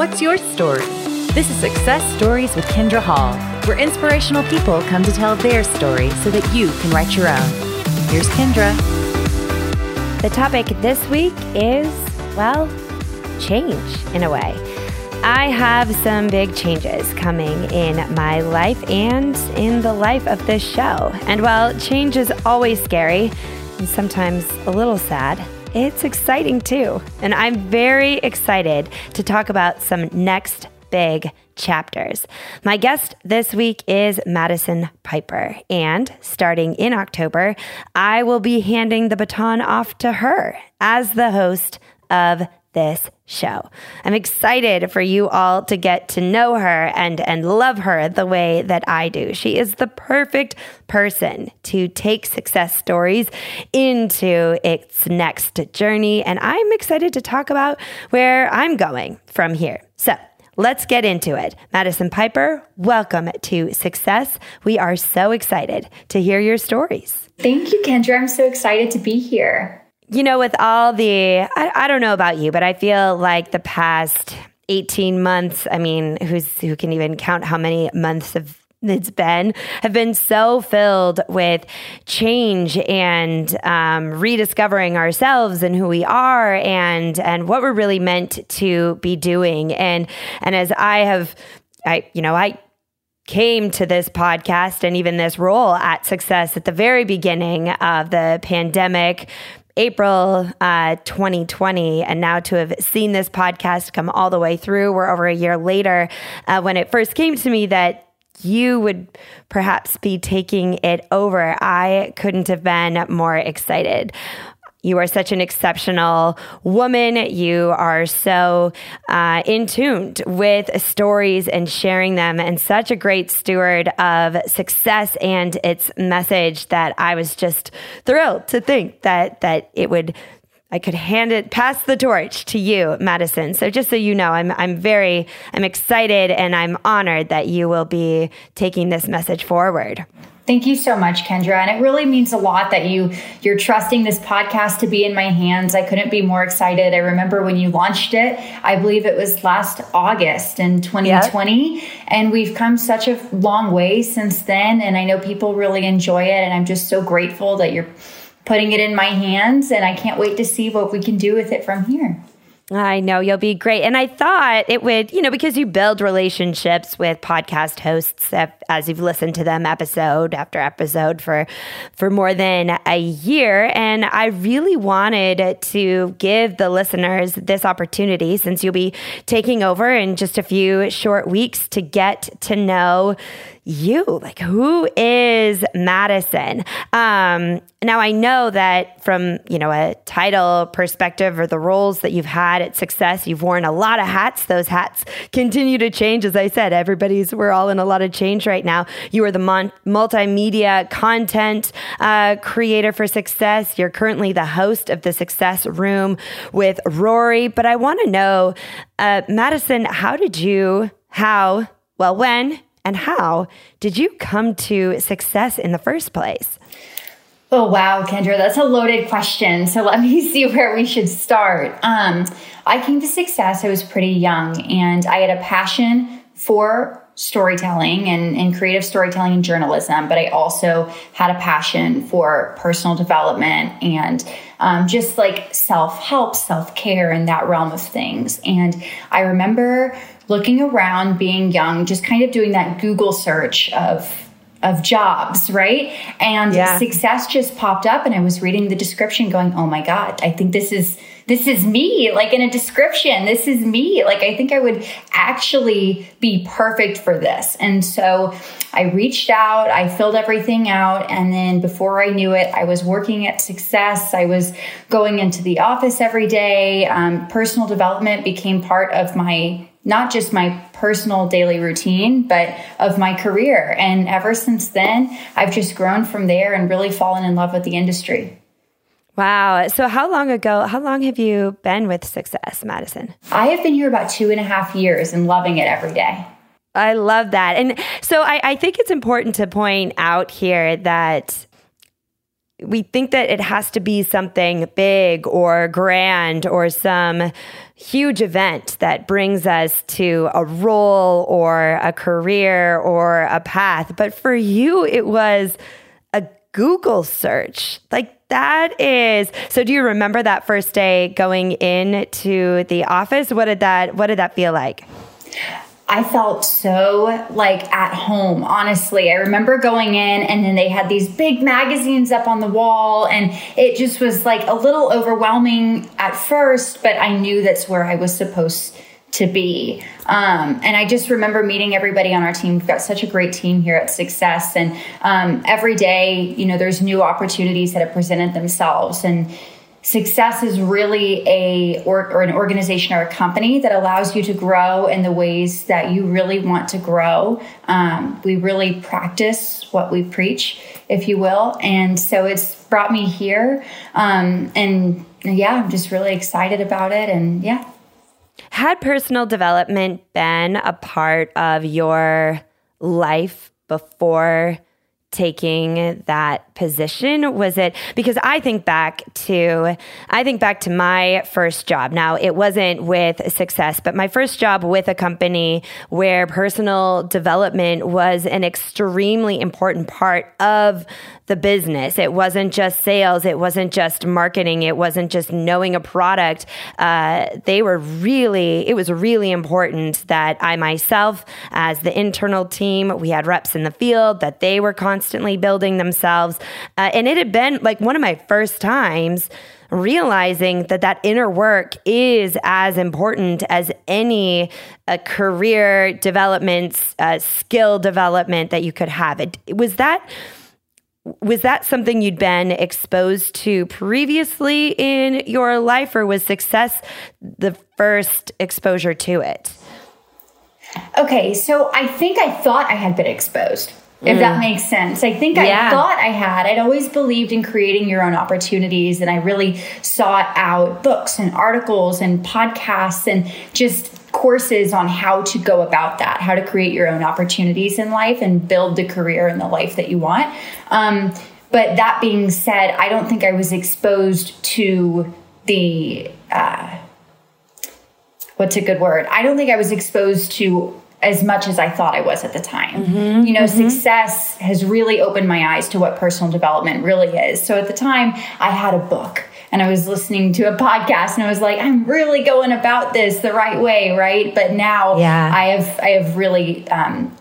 What's your story? This is Success Stories with Kindra Hall, where inspirational people come to tell their story so that you can write your own. Here's Kindra. The topic this week is, well, change in a way. I have some big changes coming in my life and in the life of this show. And while change is always scary and sometimes a little sad, it's exciting too. And I'm very excited to talk about some next big chapters. My guest this week is Madison Pieper. And starting in October, I will be handing the baton off to her as the host of this show. I'm excited for you all to get to know her and and love her the way that I do. She is the perfect person to take success stories into its next journey and I'm excited to talk about where I'm going from here. So, Let's get into it. Madison Pieper, welcome to Success. We are so excited to hear your stories. Thank you, Kindra. I'm so excited to be here you know, with all the, I, I don't know about you, but I feel like the past 18 months, I mean, who's, who can even count how many months of it's been have been so filled with change and um, rediscovering ourselves and who we are and and what we're really meant to be doing. And and as I have I you know I came to this podcast and even this role at success at the very beginning of the pandemic April uh, 2020, and now to have seen this podcast come all the way through, we're over a year later. Uh, when it first came to me that you would perhaps be taking it over, I couldn't have been more excited. You are such an exceptional woman. You are so uh, in tuned with stories and sharing them, and such a great steward of success and its message that I was just thrilled to think that that it would. I could hand it, pass the torch to you, Madison. So just so you know, I'm I'm very I'm excited and I'm honored that you will be taking this message forward. Thank you so much, Kindra. And it really means a lot that you you're trusting this podcast to be in my hands. I couldn't be more excited. I remember when you launched it, I believe it was last August in 2020. Yep. And we've come such a long way since then. And I know people really enjoy it. And I'm just so grateful that you're putting it in my hands. And I can't wait to see what we can do with it from here. I know you'll be great. And I thought it would, you know, because you build relationships with podcast hosts as you've listened to them episode after episode for for more than a year and I really wanted to give the listeners this opportunity since you'll be taking over in just a few short weeks to get to know you like who is madison? Um now i know that from you know a title perspective or the roles that you've had at success you've worn a lot of hats. Those hats continue to change. As i said everybody's we're all in a lot of change right now. You are the mon- multimedia content uh, creator for success. You're currently the host of the success room with rory. But i want to know uh, madison how did you how well when and how did you come to success in the first place? Oh, wow, Kindra, that's a loaded question. So let me see where we should start. Um, I came to success, I was pretty young, and I had a passion for storytelling and, and creative storytelling and journalism, but I also had a passion for personal development and um, just like self help, self care, and that realm of things. And I remember looking around, being young, just kind of doing that Google search of of jobs, right? And yeah. success just popped up and I was reading the description going, "Oh my god, I think this is this is me." Like in a description, this is me. Like I think I would actually be perfect for this. And so I reached out, I filled everything out, and then before I knew it, I was working at Success. I was going into the office every day. Um, personal development became part of my not just my personal daily routine, but of my career. And ever since then, I've just grown from there and really fallen in love with the industry. Wow. So, how long ago, how long have you been with Success, Madison? I have been here about two and a half years and loving it every day. I love that. And so, I, I think it's important to point out here that we think that it has to be something big or grand or some huge event that brings us to a role or a career or a path. But for you, it was a Google search. Like that is so do you remember that first day going into the office? What did that what did that feel like? I felt so like at home, honestly. I remember going in and then they had these big magazines up on the wall and it just was like a little overwhelming at first, but I knew that's where I was supposed to be. Um, and I just remember meeting everybody on our team. We've got such a great team here at Success. And um, every day, you know, there's new opportunities that have presented themselves. And success is really a or, or, an organization or a company that allows you to grow in the ways that you really want to grow. Um, we really practice what we preach if you will. And so it's brought me here. Um, and yeah i'm just really excited about it. And yeah. Had personal development been a part of your life before taking that position was it because i think back to i think back to my first job. Now it wasn't with success but my first job with a company where personal development was an extremely important part of the business. It wasn't just sales. It wasn't just marketing. It wasn't just knowing a product. Uh, they were really it was really important that i myself as the internal team we had reps in the field that they were constantly building themselves uh, and it had been like one of my first times realizing that that inner work is as important as any uh, career development, uh, skill development that you could have. It was that was that something you'd been exposed to previously in your life, or was success the first exposure to it? Okay, so I think I thought I had been exposed if mm. that makes sense. I think yeah. I thought I had. I'd always believed in creating your own opportunities, and I really sought out books and articles and podcasts and just courses on how to go about that, how to create your own opportunities in life and build the career and the life that you want. Um, but that being said, I don't think I was exposed to the. Uh, what's a good word? I don't think I was exposed to as much as I thought I was at the time. Mm-hmm, you know, mm-hmm. success has really opened my eyes to what personal development really is. So at the time, I had a book and I was listening to a podcast and I was like, I'm really going about this the right way, right? But now yeah. I have I have really um,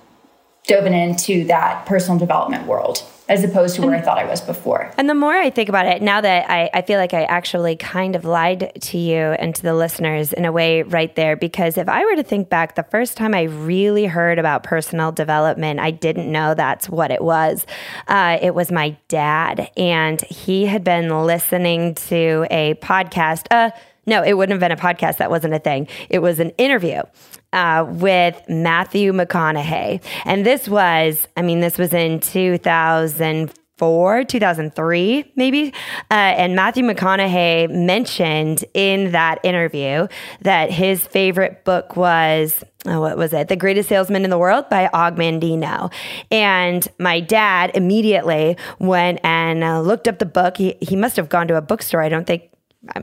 dove into that personal development world as opposed to where and, I thought I was before. And the more I think about it, now that I, I feel like I actually kind of lied to you and to the listeners in a way right there, because if I were to think back, the first time I really heard about personal development, I didn't know that's what it was. Uh, it was my dad, and he had been listening to a podcast. Uh, no, it wouldn't have been a podcast. That wasn't a thing. It was an interview uh, with Matthew McConaughey. And this was, I mean, this was in 2004, 2003, maybe. Uh, and Matthew McConaughey mentioned in that interview that his favorite book was Oh, what was it? The Greatest Salesman in the World by Og Mandino. And my dad immediately went and uh, looked up the book. He, he must have gone to a bookstore. I don't think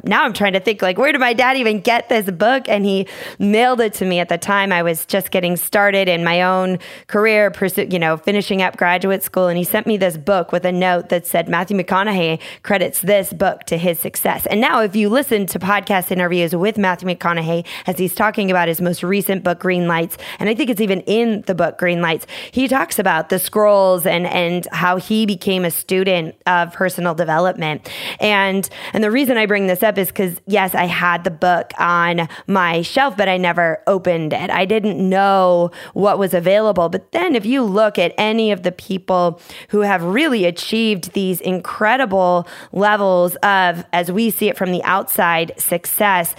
now I'm trying to think like where did my dad even get this book? And he mailed it to me. At the time I was just getting started in my own career pursue you know finishing up graduate school. And he sent me this book with a note that said Matthew McConaughey credits this book to his success. And now if you listen to podcast interviews with Matthew McConaughey as he's talking about his most recent book Green Lights and I think it's even in the book Green Lights he talks about the scrolls and and how he became a student of personal development. And and the reason I bring this up is because, yes, I had the book on my shelf, but I never opened it. I didn't know what was available. But then, if you look at any of the people who have really achieved these incredible levels of, as we see it from the outside, success,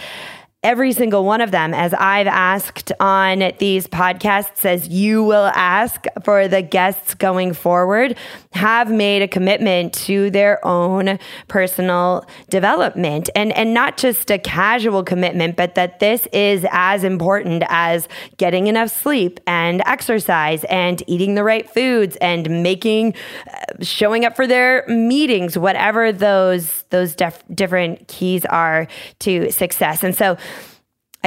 every single one of them, as I've asked on these podcasts, as you will ask for the guests going forward, have made a commitment to their own personal development and, and not just a casual commitment, but that this is as important as getting enough sleep and exercise and eating the right foods and making, uh, showing up for their meetings, whatever those, those def- different keys are to success. And so,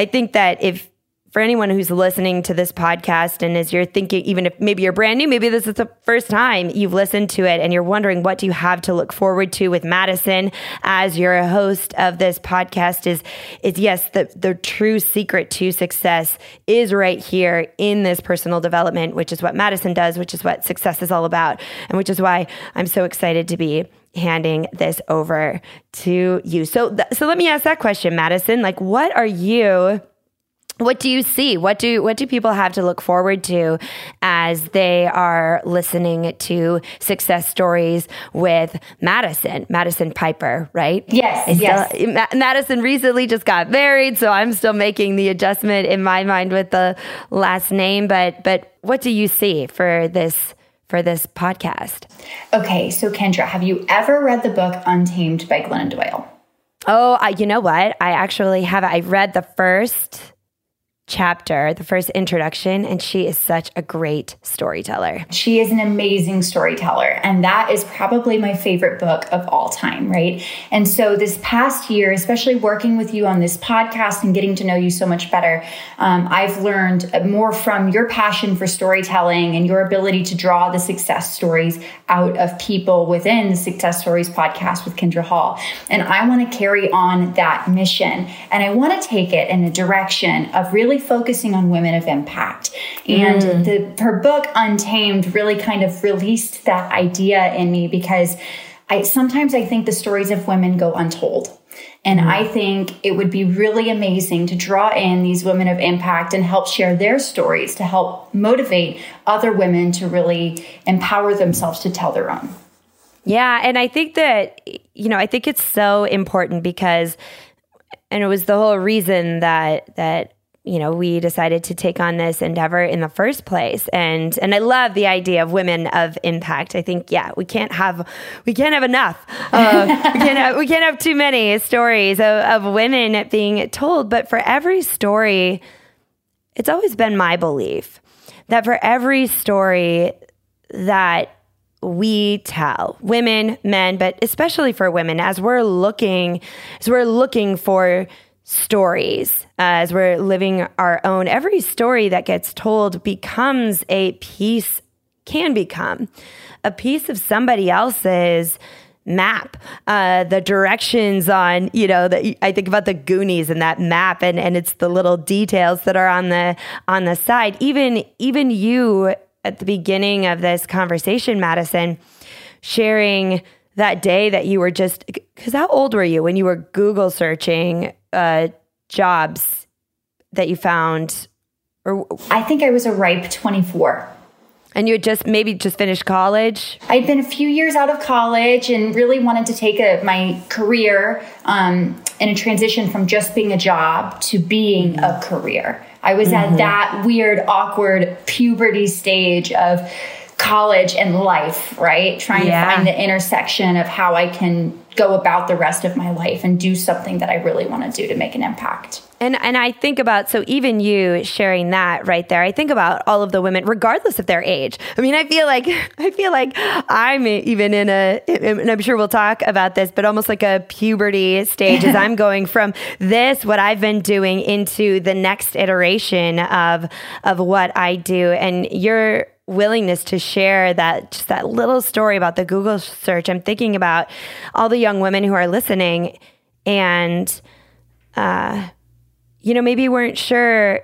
I think that if for anyone who's listening to this podcast and as you're thinking, even if maybe you're brand new, maybe this is the first time you've listened to it and you're wondering what do you have to look forward to with Madison as your host of this podcast is, is yes, the, the true secret to success is right here in this personal development, which is what Madison does, which is what success is all about. And which is why I'm so excited to be handing this over to you. So, th- so let me ask that question, Madison. Like, what are you? What do you see? What do what do people have to look forward to as they are listening to success stories with Madison, Madison Pieper, right? Yes, yes. Ma- Madison recently just got married, so I'm still making the adjustment in my mind with the last name. But but what do you see for this for this podcast. Okay, so Kindra, have you ever read the book Untamed by Glennon Doyle? Oh, I, you know what? I actually have. I read the first chapter, the first introduction, and she is such a great storyteller. She is an amazing storyteller, and that is probably my favorite book of all time, right? And so, this past year, especially working with you on this podcast and getting to know you so much better, um, I've learned more from your passion for storytelling and your ability to draw the success stories out of people within the Success Stories podcast with Kindra Hall. And I want to carry on that mission, and I want to take it in a direction of really focusing on women of impact. And mm. the her book Untamed really kind of released that idea in me because I sometimes I think the stories of women go untold. And mm. I think it would be really amazing to draw in these women of impact and help share their stories to help motivate other women to really empower themselves to tell their own. Yeah. And I think that, you know, I think it's so important because, and it was the whole reason that, that you know, we decided to take on this endeavor in the first place. And and I love the idea of women of impact. I think, yeah, we can't have we can't have enough. Uh, we can't have, we can't have too many stories of, of women being told. But for every story, it's always been my belief that for every story that we tell women, men, but especially for women, as we're looking, as we're looking for stories as we're living our own. Every story that gets told becomes a piece, can become a piece of somebody else's map uh, the directions on you know that i think about the goonies and that map and and it's the little details that are on the on the side even even you at the beginning of this conversation madison sharing that day that you were just because how old were you when you were google searching uh, jobs that you found? Or I think I was a ripe 24. And you had just maybe just finished college? I'd been a few years out of college and really wanted to take a, my career um, in a transition from just being a job to being a career. I was mm-hmm. at that weird, awkward puberty stage of college and life, right? Trying yeah. to find the intersection of how I can go about the rest of my life and do something that I really want to do to make an impact. And and I think about so even you sharing that right there. I think about all of the women, regardless of their age. I mean, I feel like I feel like I'm even in a, and I'm sure we'll talk about this, but almost like a puberty stage as I'm going from this what I've been doing into the next iteration of of what I do. And you're willingness to share that just that little story about the Google search. I'm thinking about all the young women who are listening and uh, you know, maybe weren't sure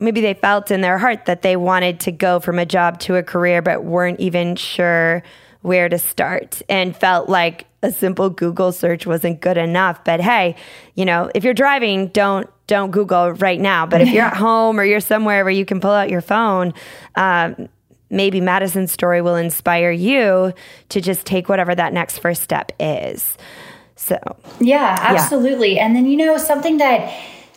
maybe they felt in their heart that they wanted to go from a job to a career but weren't even sure where to start and felt like a simple Google search wasn't good enough. But hey, you know, if you're driving, don't don't Google right now. But if you're at home or you're somewhere where you can pull out your phone, um, maybe Madison's story will inspire you to just take whatever that next first step is. So, yeah, absolutely. Yeah. And then, you know, something that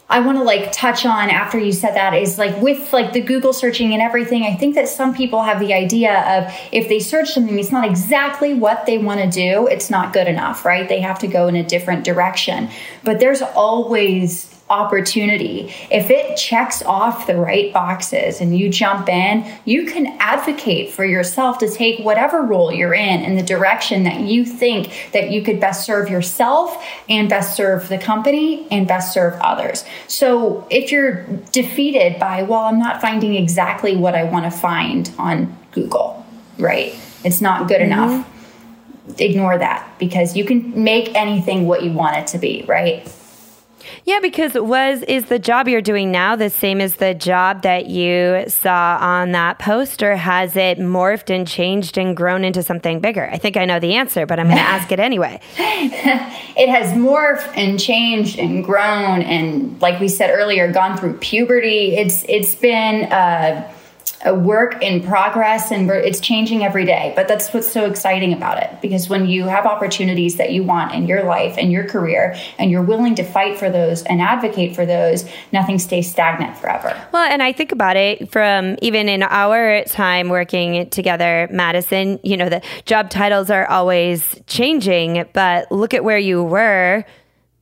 I want to like touch on after you said that is like with like the Google searching and everything. I think that some people have the idea of if they search something, it's not exactly what they want to do, it's not good enough, right? They have to go in a different direction. But there's always opportunity. If it checks off the right boxes and you jump in, you can advocate for yourself to take whatever role you're in in the direction that you think that you could best serve yourself and best serve the company and best serve others. So if you're defeated by, well, I'm not finding exactly what I want to find on Google, right? It's not good mm-hmm. enough. Ignore that because you can make anything what you want it to be, right? Yeah, because was is the job you're doing now the same as the job that you saw on that poster? has it morphed and changed and grown into something bigger? I think I know the answer, but I'm going to ask it anyway. it has morphed and changed and grown, and like we said earlier, gone through puberty. It's it's been. Uh, a work in progress and it's changing every day. But that's what's so exciting about it because when you have opportunities that you want in your life and your career and you're willing to fight for those and advocate for those, nothing stays stagnant forever. Well, and I think about it from even in our time working together, Madison, you know, the job titles are always changing, but look at where you were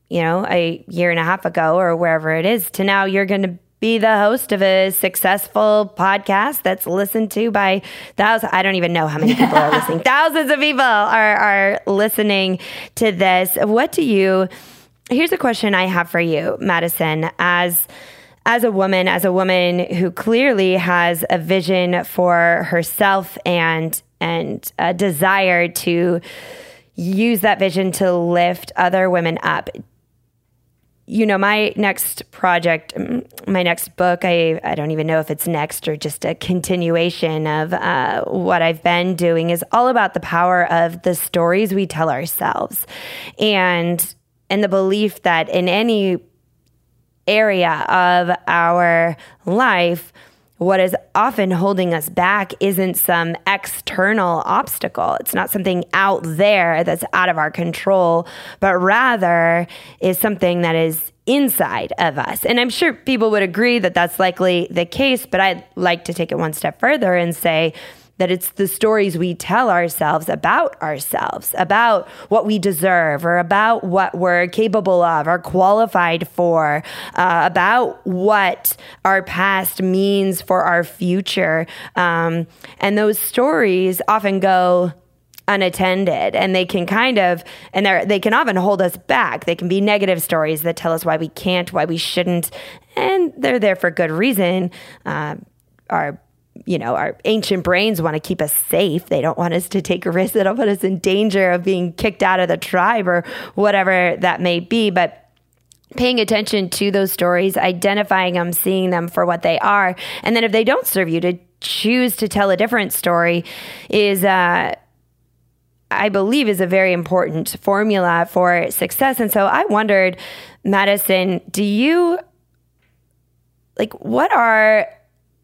you know, a year and a half ago or wherever it is to now you're going to be the host of a successful podcast that's listened to by thousands. I don't even know how many people are listening. Thousands of people are, are listening to this. What do you, here's a question I have for you, Madison, as, as a woman, as a woman who clearly has a vision for herself and, and a desire to use that vision to lift other women up you know, my next project, my next book, I, I don't even know if it's next or just a continuation of uh, what I've been doing, is all about the power of the stories we tell ourselves, and and the belief that in any area of our life what is often holding us back isn't some external obstacle. It's not something out there that's out of our control, but rather is something that is inside of us. And I'm sure people would agree that that's likely the case, but I'd like to take it one step further and say, that it's the stories we tell ourselves about ourselves, about what we deserve, or about what we're capable of or qualified for, uh, about what our past means for our future. Um, and those stories often go unattended and they can kind of and they they can often hold us back they can be negative stories that tell us why we can't why we shouldn't and they're there for good reason uh, our you know, our ancient brains want to keep us safe. They don't want us to take a risk that'll put us in danger of being kicked out of the tribe or whatever that may be. But paying attention to those stories, identifying them, seeing them for what they are. And then if they don't serve you, to choose to tell a different story is, uh, I believe, is a very important formula for success. And so I wondered, Madison, do you like what are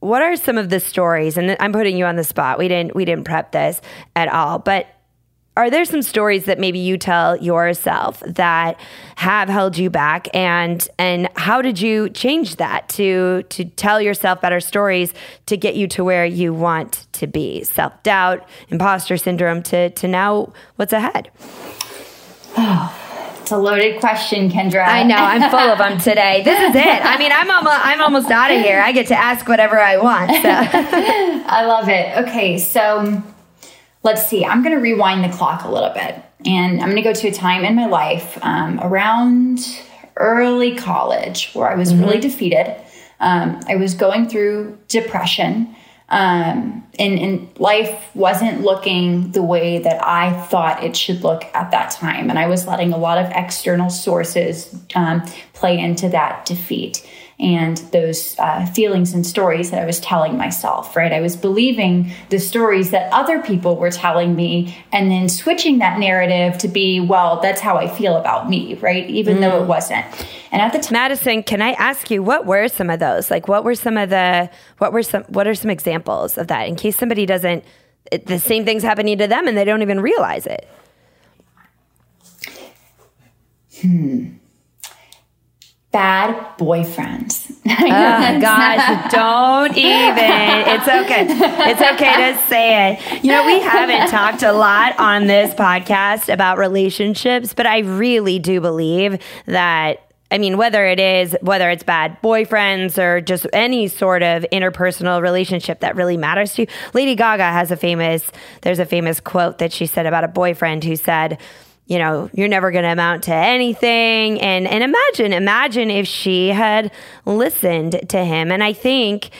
what are some of the stories and i'm putting you on the spot we didn't we didn't prep this at all but are there some stories that maybe you tell yourself that have held you back? And and how did you change that to to tell yourself better stories to get you to where you want to be? Self-doubt imposter syndrome to to now what's ahead? Oh It's a loaded question, Kindra. I know. I'm full of them today. This is it. I mean, I'm almost I'm almost out of here. I get to ask whatever I want. So. I love it. Okay, so let's see. I'm going to rewind the clock a little bit, and I'm going to go to a time in my life um, around early college where I was mm-hmm. really defeated. Um, I was going through depression um, and, and life wasn't looking the way that I thought it should look at that time. And I was letting a lot of external sources um, play into that defeat and those uh, feelings and stories that I was telling myself, right? I was believing the stories that other people were telling me and then switching that narrative to be, well, that's how I feel about me, right? Even mm. though it mm. wasn't. And at the time, Madison, can I ask you what were some of those? Like, what were some of the, what were some, what are some examples of that in case somebody doesn't, it, the same thing's happening to them and they don't even realize it? Hmm bad boyfriends. oh gosh, don't even. It's okay. It's okay to say it. You know, we haven't talked a lot on this podcast about relationships, but I really do believe that I mean, whether it is, whether it's bad boyfriends or just any sort of interpersonal relationship that really matters to you. Lady Gaga has a famous, there's a famous quote that she said about a boyfriend who said, you know, you're never going to amount to anything. And, and imagine, imagine if she had listened to him. And I think,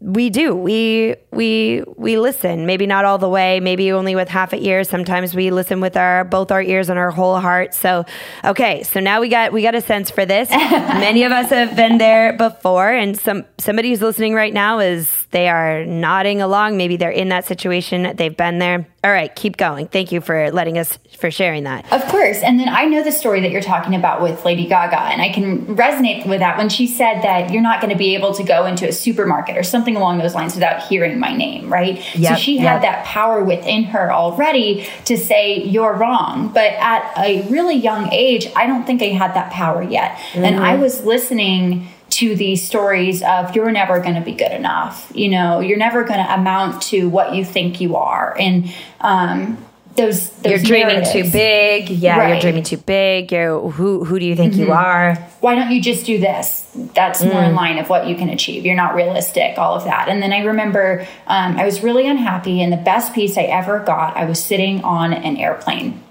we do. We we we listen. Maybe not all the way. Maybe only with half a ear. Sometimes we listen with our both our ears and our whole heart. So okay. So now we got we got a sense for this. Many of us have been there before, and some somebody who's listening right now is they are nodding along. Maybe they're in that situation. They've been there. All right, keep going. Thank you for letting us for sharing that. Of course. And then I know the story that you're talking about with Lady Gaga, and I can resonate with that when she said that you're not going to be able to go into a supermarket or something along those lines without hearing my name, right? Yep, so she yep. had that power within her already to say you're wrong. But at a really young age, I don't think I had that power yet. Mm-hmm. And I was listening to these stories of you're never going to be good enough. You know, you're never going to amount to what you think you are. And, um, those, those you're dreaming narratives. too big. Yeah, right. you're dreaming too big. You're, who who do you think mm-hmm. you are? Why don't you just do this? That's mm. more in mm. line of what you can achieve. You're not realistic. All of that. And then I remember um, I was really unhappy, and the best piece I ever got, I was sitting on an airplane.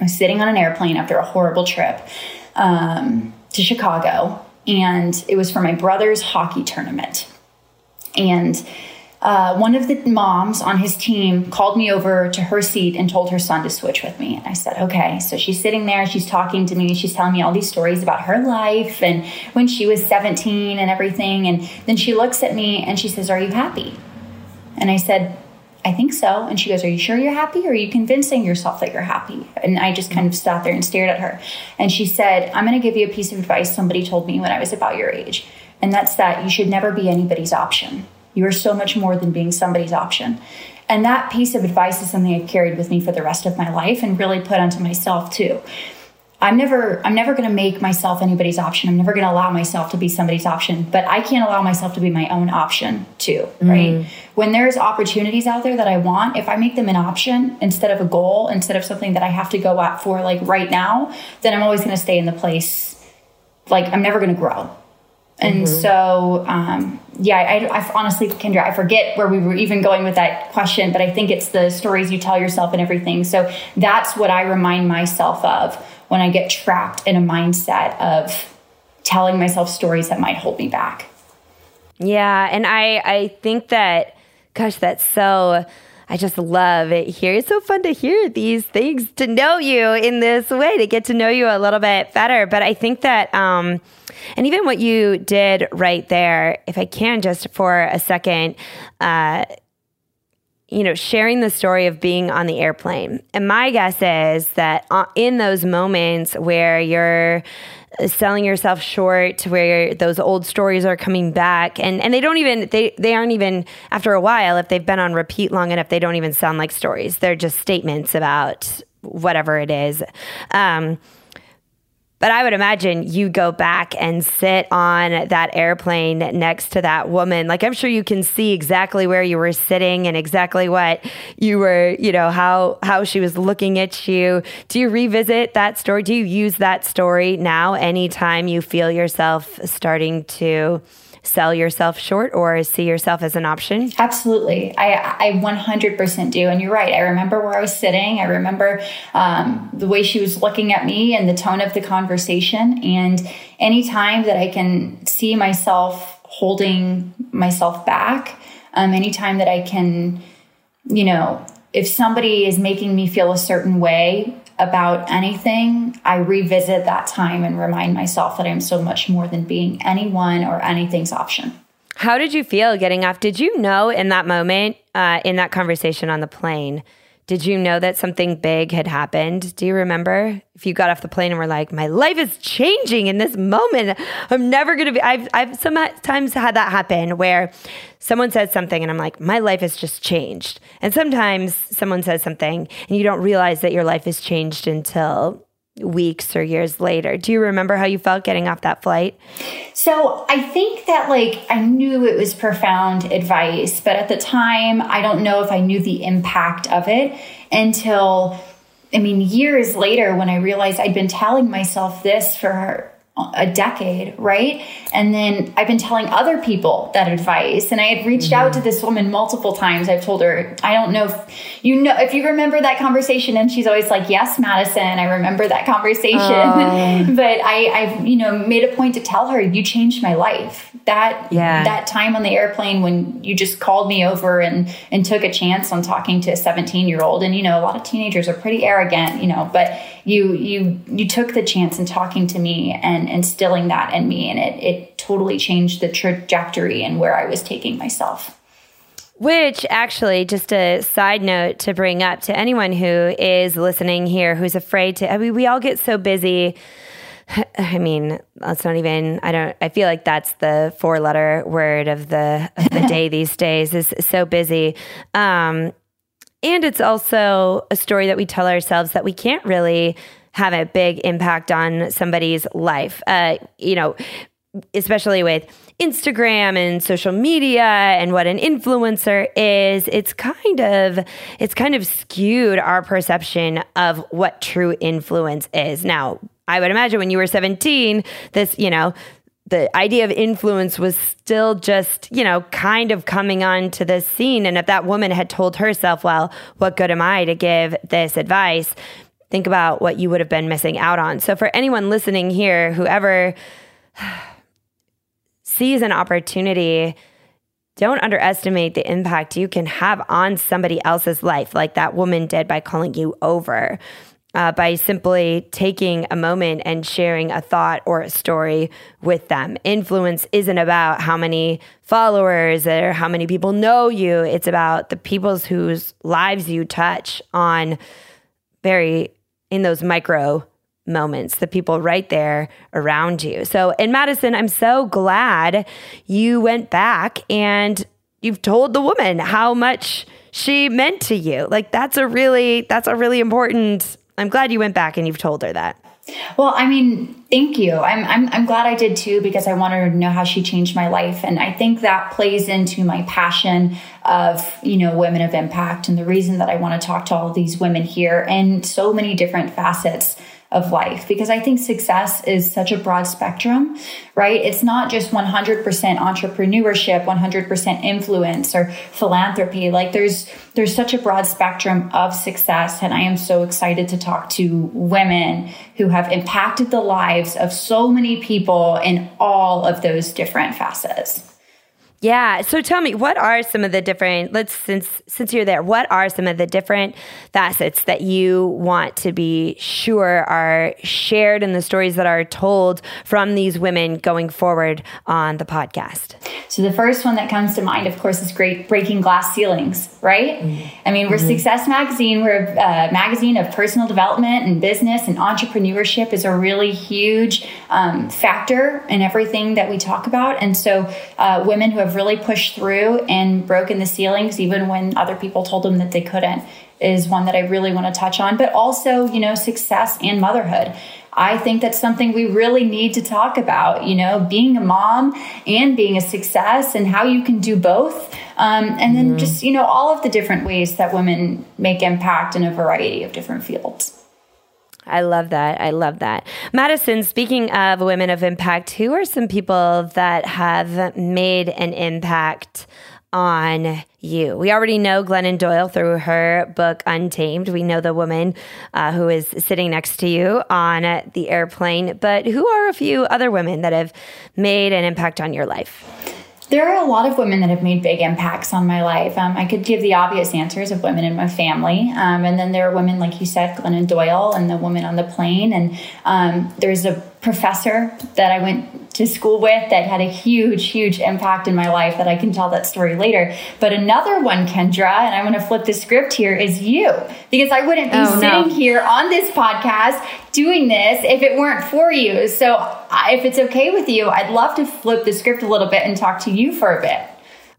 I was sitting on an airplane after a horrible trip um, to Chicago, and it was for my brother's hockey tournament. And uh, one of the moms on his team called me over to her seat and told her son to switch with me. And I said, okay. So she's sitting there, she's talking to me, she's telling me all these stories about her life and when she was 17 and everything. And then she looks at me and she says, Are you happy? And I said, I think so. And she goes, Are you sure you're happy? Or are you convincing yourself that you're happy? And I just kind of sat there and stared at her. And she said, I'm going to give you a piece of advice somebody told me when I was about your age. And that's that you should never be anybody's option. You are so much more than being somebody's option. And that piece of advice is something I've carried with me for the rest of my life and really put onto myself too. I'm never I'm never going to make myself anybody's option. I'm never going to allow myself to be somebody's option, but I can't allow myself to be my own option too, right? Mm. When there's opportunities out there that I want, if I make them an option instead of a goal, instead of something that I have to go at for like right now, then I'm always going to stay in the place like I'm never going to grow. And mm-hmm. so, um, yeah, I, I, honestly, Kindra, I forget where we were even going with that question, but I think it's the stories you tell yourself and everything. So that's what I remind myself of when I get trapped in a mindset of telling myself stories that might hold me back. Yeah, and I I think that gosh, that's so I just love it here. It's so fun to hear these things, to know you in this way, to get to know you a little bit better. But I think that, um, and even what you did right there, if I can just for a second, uh, you know, sharing the story of being on the airplane. And my guess is that uh, in those moments where you're selling yourself short, to where those old stories are coming back, and, and they don't even, they, they aren't even, after a while, if they've been on repeat long enough, they don't even sound like stories. They're just statements about whatever it is. Um, but I would imagine you go back and sit on that airplane next to that woman. Like I'm sure you can see exactly where you were sitting and exactly what you were, you know, how how she was looking at you. Do you revisit that story? Do you use that story now anytime you feel yourself starting to sell yourself short or see yourself as an option? Absolutely. I, I 100% do. And you're right. I remember where I was sitting. I remember um, the way she was looking at me and the tone of the conversation. And anytime that I can see myself holding myself back, um, anytime that I can, you know, if somebody is making me feel a certain way, about anything, I revisit that time and remind myself that I'm so much more than being anyone or anything's option. How did you feel getting off? Did you know in that moment, uh, in that conversation on the plane, did you know that something big had happened? Do you remember if you got off the plane and were like, "My life is changing in this moment. I'm never going to be." I've I've sometimes had that happen where someone says something and I'm like, "My life has just changed." And sometimes someone says something and you don't realize that your life has changed until weeks or years later. Do you remember how you felt getting off that flight? So I think that like I knew it was profound advice, but at the time, I don't know if I knew the impact of it until, I mean, years later when I realized I'd been telling myself this for a decade, right? And then I've been telling other people that advice. And I had reached mm-hmm. out to this woman multiple times. I've told her, I don't know if you know, if you remember that conversation. And she's always like, yes, Madison, I remember that conversation. Oh. but I, I've, you know, made a point to tell her, you changed my life. That, yeah. that time on the airplane when you just called me over and, and took a chance on talking to a 17 year old. And, you know, a lot of teenagers are pretty arrogant, you know, but you, you, you took the chance in talking to me and, and instilling that in me. And it, it totally changed the trajectory and where I was taking myself. Which actually, just a side note to bring up to anyone who is listening here who's afraid to, I mean, we all get so busy. I mean, that's not even, I don't, I feel like that's the four letter word of the, of the day these days is so busy. Um, and it's also a story that we tell ourselves that we can't really have a big impact on somebody's life. Uh, you know, especially with Instagram and social media and what an influencer is, it's kind of it's kind of skewed our perception of what true influence is. Now, I would imagine when you were 17, this, you know, the idea of influence was still just, you know, kind of coming onto the scene. And if that woman had told herself, well, what good am I to give this advice? Think about what you would have been missing out on. So, for anyone listening here, whoever sees an opportunity, don't underestimate the impact you can have on somebody else's life, like that woman did by calling you over. Uh, by simply taking a moment and sharing a thought or a story with them. Influence isn't about how many followers or how many people know you. It's about the people's whose lives you touch on very in those micro moments, the people right there around you. So, in Madison, I'm so glad you went back and you've told the woman how much she meant to you. Like that's a really that's a really important I'm glad you went back and you've told her that. Well, I mean, thank you. I'm, I'm, I'm glad I did too because I wanted to know how she changed my life. And I think that plays into my passion of, you know, women of impact and the reason that I want to talk to all these women here and so many different facets of life because I think success is such a broad spectrum, right? It's not just 100% entrepreneurship, 100% influence or philanthropy. Like there's there's such a broad spectrum of success and I am so excited to talk to women who have impacted the lives of so many people in all of those different facets. Yeah. So tell me, what are some of the different let's since since you're there, what are some of the different facets that you want to be sure are shared in the stories that are told from these women going forward on the podcast? So the first one that comes to mind, of course, is great breaking glass ceilings, right? Mm-hmm. I mean, we're mm-hmm. Success Magazine. We're a magazine of personal development and business and entrepreneurship is a really huge um, factor in everything that we talk about. And so uh, women who have have really pushed through and broken the ceilings, even when other people told them that they couldn't, is one that I really want to touch on. But also, you know, success and motherhood. I think that's something we really need to talk about, you know, being a mom and being a success and how you can do both. Um, and then mm-hmm. just, you know, all of the different ways that women make impact in a variety of different fields. I love that. I love that. Madison, speaking of women of impact, who are some people that have made an impact on you? We already know Glennon Doyle through her book Untamed. We know the woman uh, who is sitting next to you on the airplane, but who are a few other women that have made an impact on your life? There are a lot of women that have made big impacts on my life. Um, I could give the obvious answers of women in my family. Um, and then there are women, like you said, Glennon Doyle and the woman on the plane. And um, there's a professor that I went to school with that had a huge, huge impact in my life that I can tell that story later. But another one, Kindra, and I'm going to flip the script here, is you. Because I wouldn't be oh, sitting no. here on this podcast doing this if it weren't for you. So if it's okay with you, I'd love to flip the script a little bit and talk to you for a bit.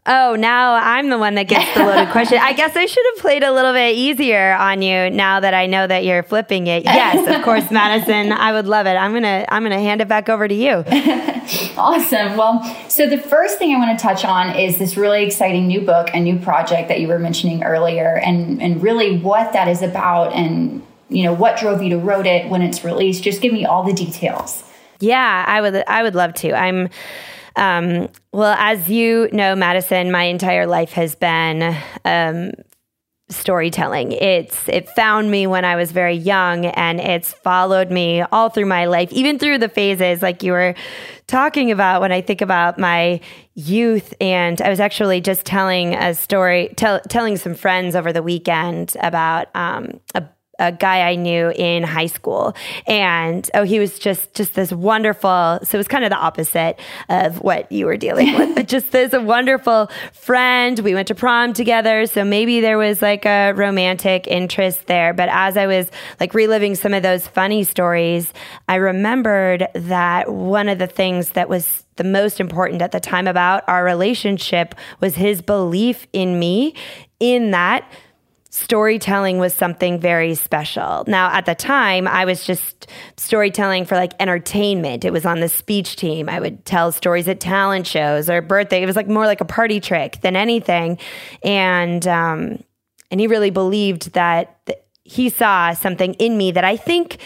Oh, now I'm the one that gets the loaded question. I guess I should have played a little bit easier on you now that I know that you're flipping it. Yes, of course, Madison. I would love it. I'm gonna I'm gonna hand it back over to you. awesome. Well, so the first thing I want to touch on is this really exciting new book, a new project that you were mentioning earlier, and and really what that is about, and you know what drove you to wrote it when it's released. Just give me all the details. Yeah, I would I would love to. I'm um, well, as you know, Madison, my entire life has been um, storytelling. It's it found me when I was very young and it's followed me all through my life, even through the phases like you were talking about when I think about my youth and I was actually just telling a story tell, telling some friends over the weekend about um, a a guy I knew in high school, and oh, he was just just this wonderful. So it was kind of the opposite of what you were dealing with, but just this wonderful friend. We went to prom together, so maybe there was like a romantic interest there. But as I was like reliving some of those funny stories, I remembered that one of the things that was the most important at the time about our relationship was his belief in me in that storytelling was something very special. Now, at the time, I was just storytelling for like entertainment. It was on the speech team. I would tell stories at talent shows or birthday. It was like more like a party trick than anything. And um, and he really believed that th- he saw something in me that I think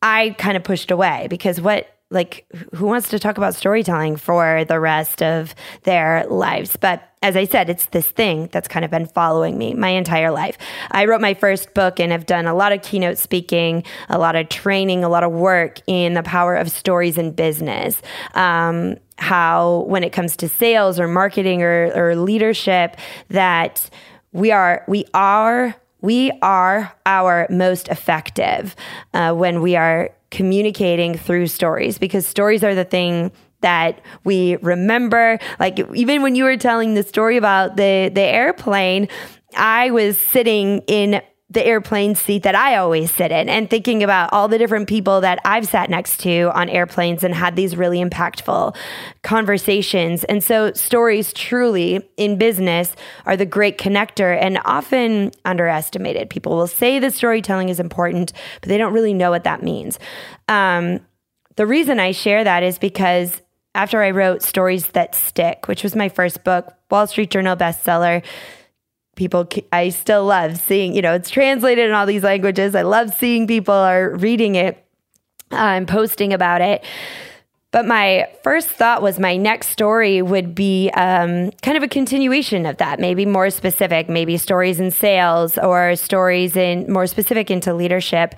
I kind of pushed away because what like who wants to talk about storytelling for the rest of their lives? But as i said it's this thing that's kind of been following me my entire life. I wrote my first book and have done a lot of keynote speaking a lot of training a lot of work in the power of stories in business. Um, how when it comes to sales or marketing or, or leadership that we are we are we are our most effective uh, when we are communicating through stories because stories are the thing that we remember. Like even when you were telling the story about the the airplane i was sitting in the airplane seat that I always sit in and thinking about all the different people that I've sat next to on airplanes and had these really impactful conversations. And so, stories truly in business are the great connector and often underestimated. People will say that storytelling is important, but they don't really know what that means. Um, the reason I share that is because after I wrote Stories That Stick, which was my first book, Wall Street Journal bestseller, people i still love seeing you know it's translated in all these languages i love seeing people are reading it and posting about it but my first thought was my next story would be um, kind of a continuation of that, maybe more specific, maybe stories in sales or stories in more specific into leadership.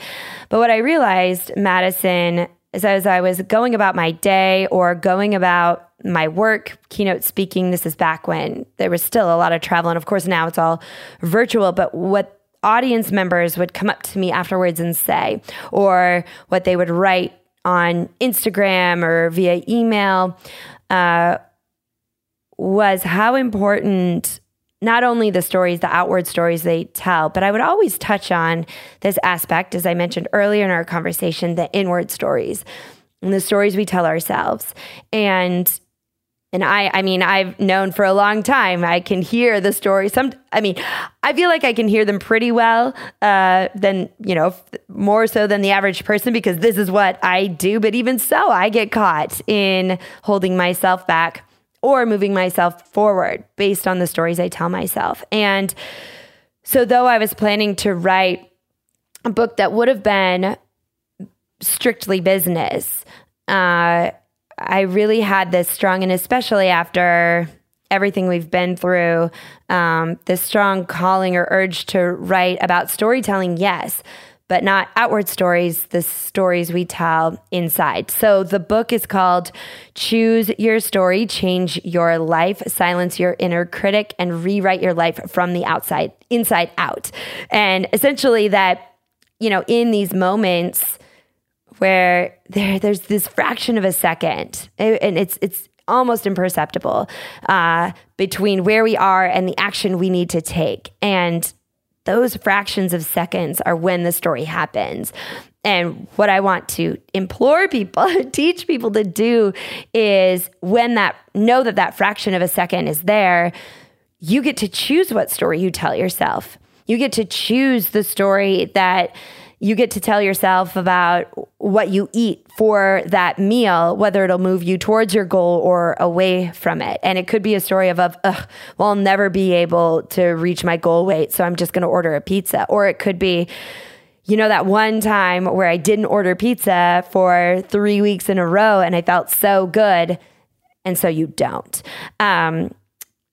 But what I realized, Madison, is as I was going about my day or going about my work, keynote speaking. This is back when there was still a lot of travel. And of course, now it's all virtual. But what audience members would come up to me afterwards and say, or what they would write on Instagram or via email, uh, was how important not only the stories, the outward stories they tell, but I would always touch on this aspect, as I mentioned earlier in our conversation, the inward stories and the stories we tell ourselves. And and I, I mean, I've known for a long time. I can hear the story. Some, I mean, I feel like I can hear them pretty well. Uh, than you know, more so than the average person because this is what I do. But even so, I get caught in holding myself back or moving myself forward based on the stories I tell myself. And so, though I was planning to write a book that would have been strictly business. Uh, I really had this strong, and especially after everything we've been through, um, this strong calling or urge to write about storytelling, yes, but not outward stories, the stories we tell inside. So the book is called Choose Your Story, Change Your Life, Silence Your Inner Critic, and Rewrite Your Life from the outside, inside out. And essentially, that, you know, in these moments, where there there's this fraction of a second, and it's it's almost imperceptible uh, between where we are and the action we need to take, and those fractions of seconds are when the story happens. and what I want to implore people, teach people to do is when that, know that that fraction of a second is there, you get to choose what story you tell yourself. You get to choose the story that you get to tell yourself about what you eat for that meal, whether it'll move you towards your goal or away from it. And it could be a story of, of well, I'll never be able to reach my goal weight, so I'm just going to order a pizza. Or it could be, you know, that one time where I didn't order pizza for three weeks in a row and I felt so good. And so you don't. Um,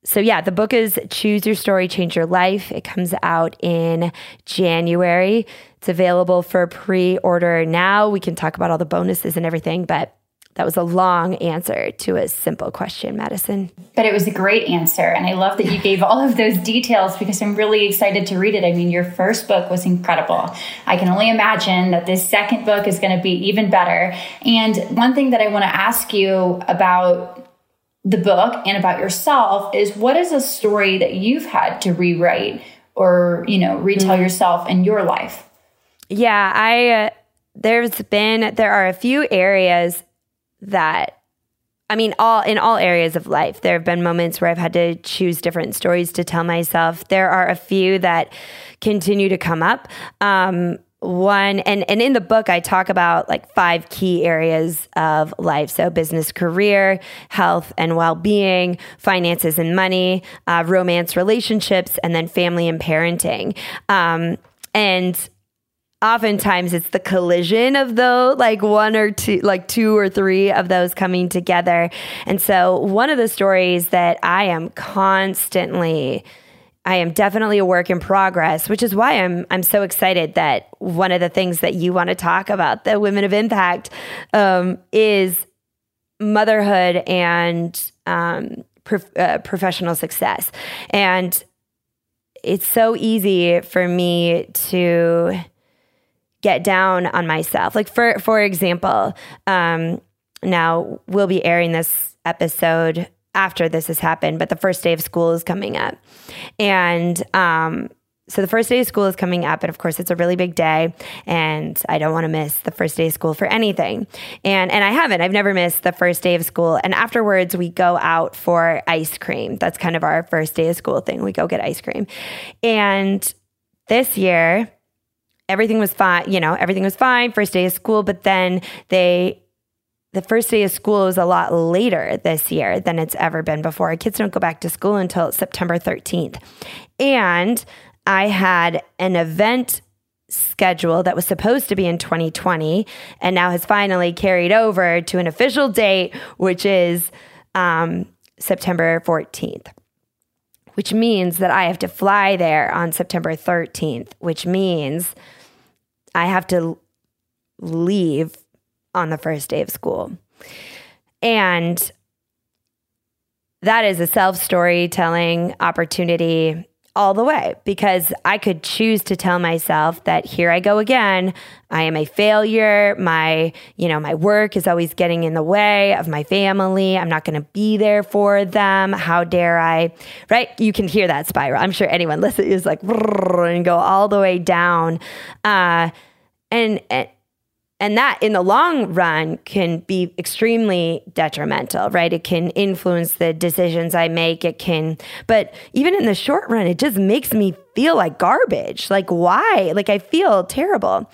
so yeah, the book is Choose Your Story, Change Your Life. It comes out in January. It's available for pre-order now. We can talk about all the bonuses and everything, but that was a long answer to a simple question, Madison. But it was a great answer. And I love that you gave all of those details because I'm really excited to read it. I mean, your first book was incredible. I can only imagine that this second book is going to be even better. And one thing that I want to ask you about the book and about yourself is what is a story that you've had to rewrite or you know retell mm-hmm. yourself in your life yeah i uh, there's been there are a few areas that i mean all in all areas of life there have been moments where i've had to choose different stories to tell myself. There are a few that continue to come up. Um, one and and in the book I talk about like five key areas of life. So business career health and well-being finances and money uh, romance relationships and then family and parenting. Um, and oftentimes it's the collision of those like one or two like two or three of those coming together and so one of the stories that i am constantly I am definitely a work in progress, which is why I'm I'm so excited that one of the things that you want to talk about, the Women of Impact, um, is motherhood and um, prof- uh, professional success. And it's so easy for me to get down on myself. Like for for example, um, now we'll be airing this episode after this has happened, but the first day of school is coming up. And um, so the first day of school is coming up and of course it's a really big day and I don't want to miss the first day of school for anything. And and I haven't. I've never missed the first day of school and afterwards we go out for ice cream. That's kind of our first day of school thing. We go get ice cream. And this year everything was fine, you know, everything was fine first day of school, but then they the first day of school is a lot later this year than it's ever been before. Kids don't go back to school until September 13th. And I had an event schedule that was supposed to be in 2020 and now has finally carried over to an official date, which is um, September 14th. Which means that I have to fly there on September 13th, which means I have to leave on the first day of school. And that is a self storytelling opportunity all the way because I could choose to tell myself that here I go again. I am a failure. My, you know, my work is always getting in the way of my family. I'm not going to be there for them. How dare I? Right? You can hear that spiral. I'm sure anyone listen is like and go all the way down. Uh, and, and and that in the long run can be extremely detrimental right? It can influence the decisions i make. It can but even in the short run it just makes me feel like garbage. Like why? Like i feel terrible.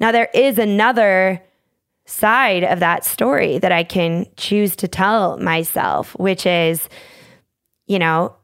Now there is another side of that story that i can choose to tell myself which is you know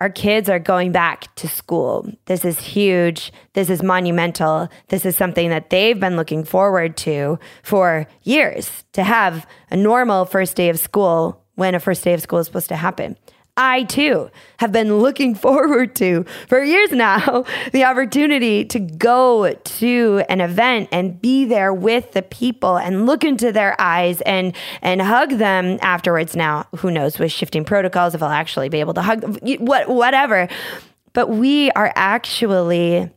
our kids are going back to school. This is huge. This is monumental. This is something that they've been looking forward to for years to have a normal first day of school when a first day of school is supposed to happen. I too have been looking forward to for years now the opportunity to go to an event and be there with the people and look into their eyes and and hug them afterwards. Now, who knows with shifting protocols if I'll actually be able to hug them, what whatever. But we are actually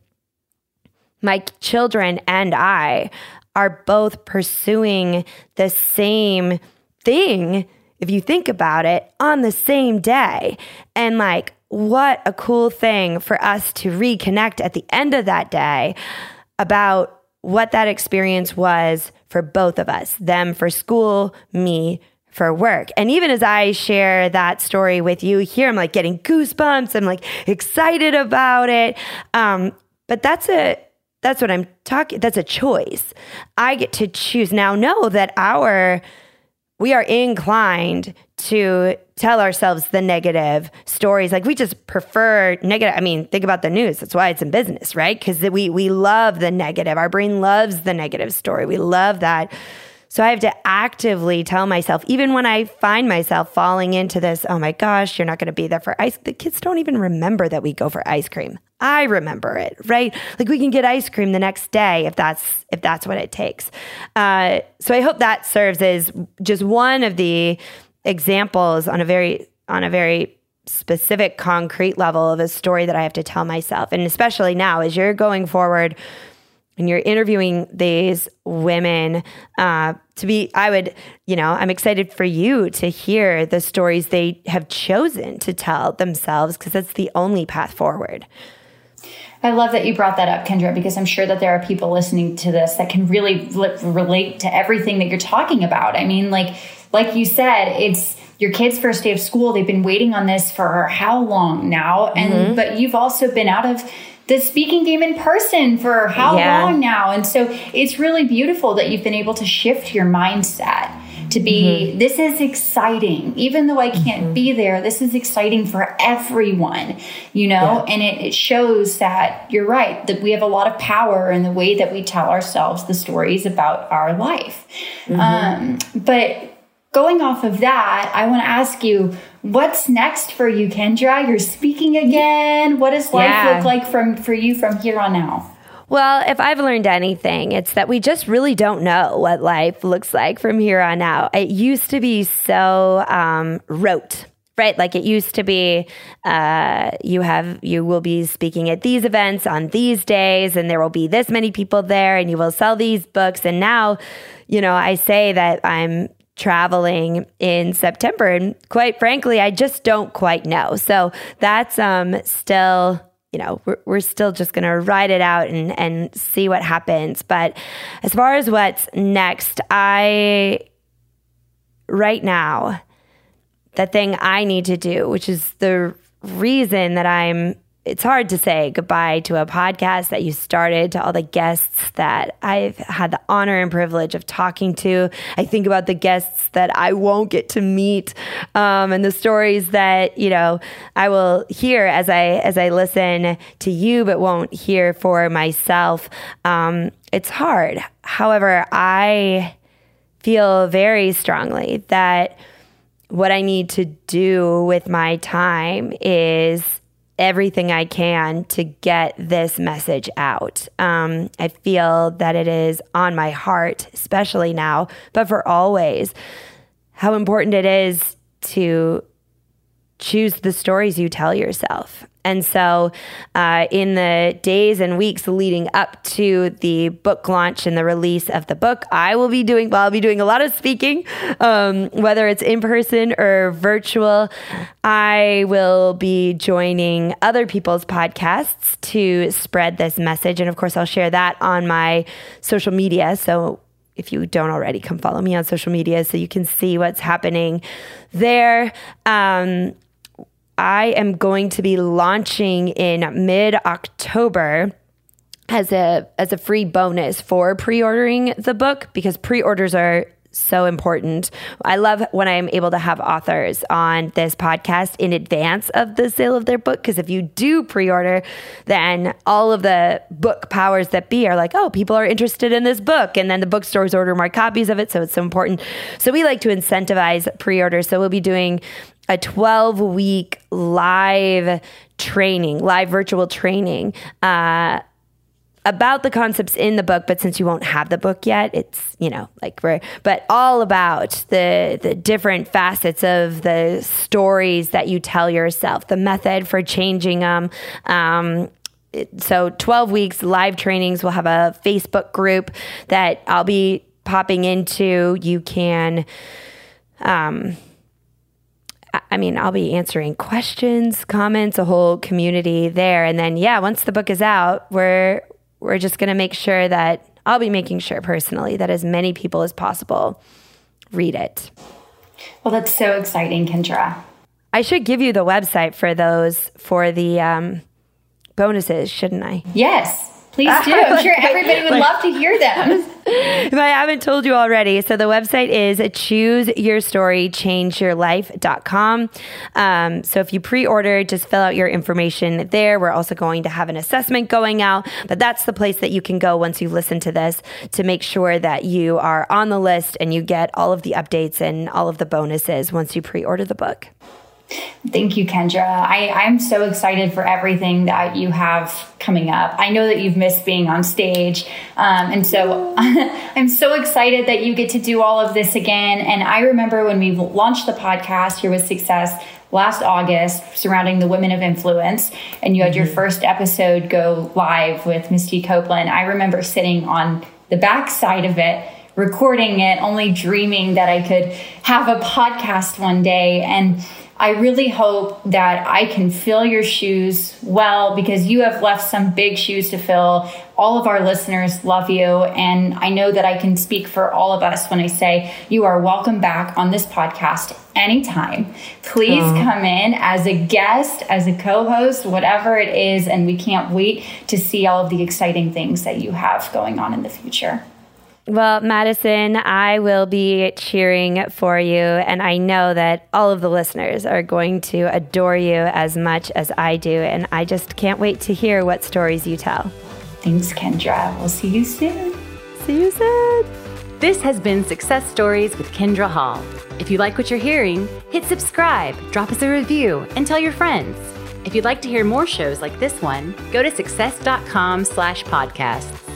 my children and I are both pursuing the same thing if you think about it, on the same day. And like, what a cool thing for us to reconnect at the end of that day about what that experience was for both of us them for school, me for work. And even as I share that story with you here, I'm like getting goosebumps. I'm like excited about it. Um, but that's a that's what I'm talking. That's a choice. I get to choose now. Know that our we are inclined to tell ourselves the negative stories. Like we just prefer negative. I mean, think about the news. That's why it's in business, right? Because we we love the negative. Our brain loves the negative story. We love that. So I have to actively tell myself, even when I find myself falling into this, oh my gosh, you're not going to be there for ice. The kids don't even remember that we go for ice cream. I remember it, right? Like we can get ice cream the next day if that's if that's what it takes. Uh, so I hope that serves as just one of the examples on a very on a very specific concrete level of a story that I have to tell myself, and especially now as you're going forward and you're interviewing these women uh, to be i would you know i'm excited for you to hear the stories they have chosen to tell themselves because that's the only path forward I love that you brought that up, Kindra, because I'm sure that there are people listening to this that can really relate to everything that you're talking about. I mean, like, like you said, it's your kid's first day of school. They've been waiting on this for how long now? And, mm-hmm. but you've also been out of the speaking game in person for how yeah. long now? And so it's really beautiful that you've been able to shift your mindset to be mm-hmm. this is exciting even though i can't mm-hmm. be there this is exciting for everyone you know yeah. and it, it, shows that you're right that we have a lot of power in the way that we tell ourselves the stories about our life mm-hmm. um, but going off of that i want to ask you what's next for you kindra? You're speaking again. What does life yeah. look like from for you from here on out? Well, if I've learned anything, it's that we just really don't know what life looks like from here on out. It used to be so um, rote right? Like it used to be uh, you have you will be speaking at these events on these days and there will be this many people there and you will sell these books. And now you know i say that i'm traveling in september and quite frankly i just don't quite know so that's um still you know, we're, we're still just going to ride it out and, and see what happens. But as far as what's next, I, right now, the thing I need to do, which is the reason that I'm it's hard to say goodbye to a podcast that you started, to all the guests that I've had the honor and privilege of talking to. I think about the guests that I won't get to meet, um, and the stories that you know I will hear as I as I listen to you, but won't hear for myself. Um, it's hard. However, I feel very strongly that what I need to do with my time is everything I can to get this message out. Um, I feel that it is on my heart, especially now, but for always, how important it is to choose the stories you tell yourself. And so, uh, in the days and weeks leading up to the book launch and the release of the book, I will be doing, well, I'll be doing a lot of speaking, um, whether it's in person or virtual. I will be joining other people's podcasts to spread this message. And of course, I'll share that on my social media. So, if you don't already, come follow me on social media so you can see what's happening there. Um, I am going to be launching in mid October as a as a free bonus for pre-ordering the book because pre-orders are so important. I love when I'm able to have authors on this podcast in advance of the sale of their book because if you do pre-order, then all of the book powers that be are like, "Oh, people are interested in this book." And then the bookstores order more copies of it, so it's so important. So we like to incentivize pre-orders. So we'll be doing a 12 week live training, live virtual training. Uh, about the concepts in the book, but since you won't have the book yet, it's you know like we're but all about the the different facets of the stories that you tell yourself, the method for changing them. Um, so 12 weeks live trainings. We'll have a Facebook group that I'll be popping into. You can. Um, I mean, I'll be answering questions, comments, a whole community there. And then, yeah, once the book is out, we're we're just going to make sure that I'll be making sure personally that as many people as possible read it. Well, that's so exciting, Kindra. I should give you the website for those for the um, bonuses, shouldn't I? Yes. Please do. I'm sure everybody would love to hear them. if I haven't told you already, so the website is chooseyourstorychangeyourlife.com. Um, so if you pre order, just fill out your information there. We're also going to have an assessment going out, but that's the place that you can go once you listen to this to make sure that you are on the list and you get all of the updates and all of the bonuses once you pre order the book. Thank you, Kindra. I, I'm so excited for everything that you have coming up. I know that you've missed being on stage. Um, and so I'm so excited that you get to do all of this again. And I remember when we launched the podcast here with Success last August surrounding the women of influence, and you had your mm-hmm. first episode go live with Misty Copeland. I remember sitting on the back side of it recording it, only dreaming that I could have a podcast one day. And I really hope that I can fill your shoes well because you have left some big shoes to fill. All of our listeners love you. And I know that I can speak for all of us when I say you are welcome back on this podcast anytime. Please come in as a guest, as a co host, whatever it is. And we can't wait to see all of the exciting things that you have going on in the future. Well, Madison, I will be cheering for you. And I know that all of the listeners are going to adore you as much as I do. And I just can't wait to hear what stories you tell. Thanks, Kindra. We'll see you soon. See you soon. This has been Success Stories with Kindra Hall. If you like what you're hearing, hit subscribe, drop us a review, and tell your friends. If you'd like to hear more shows like this one, go to success.com slash podcasts.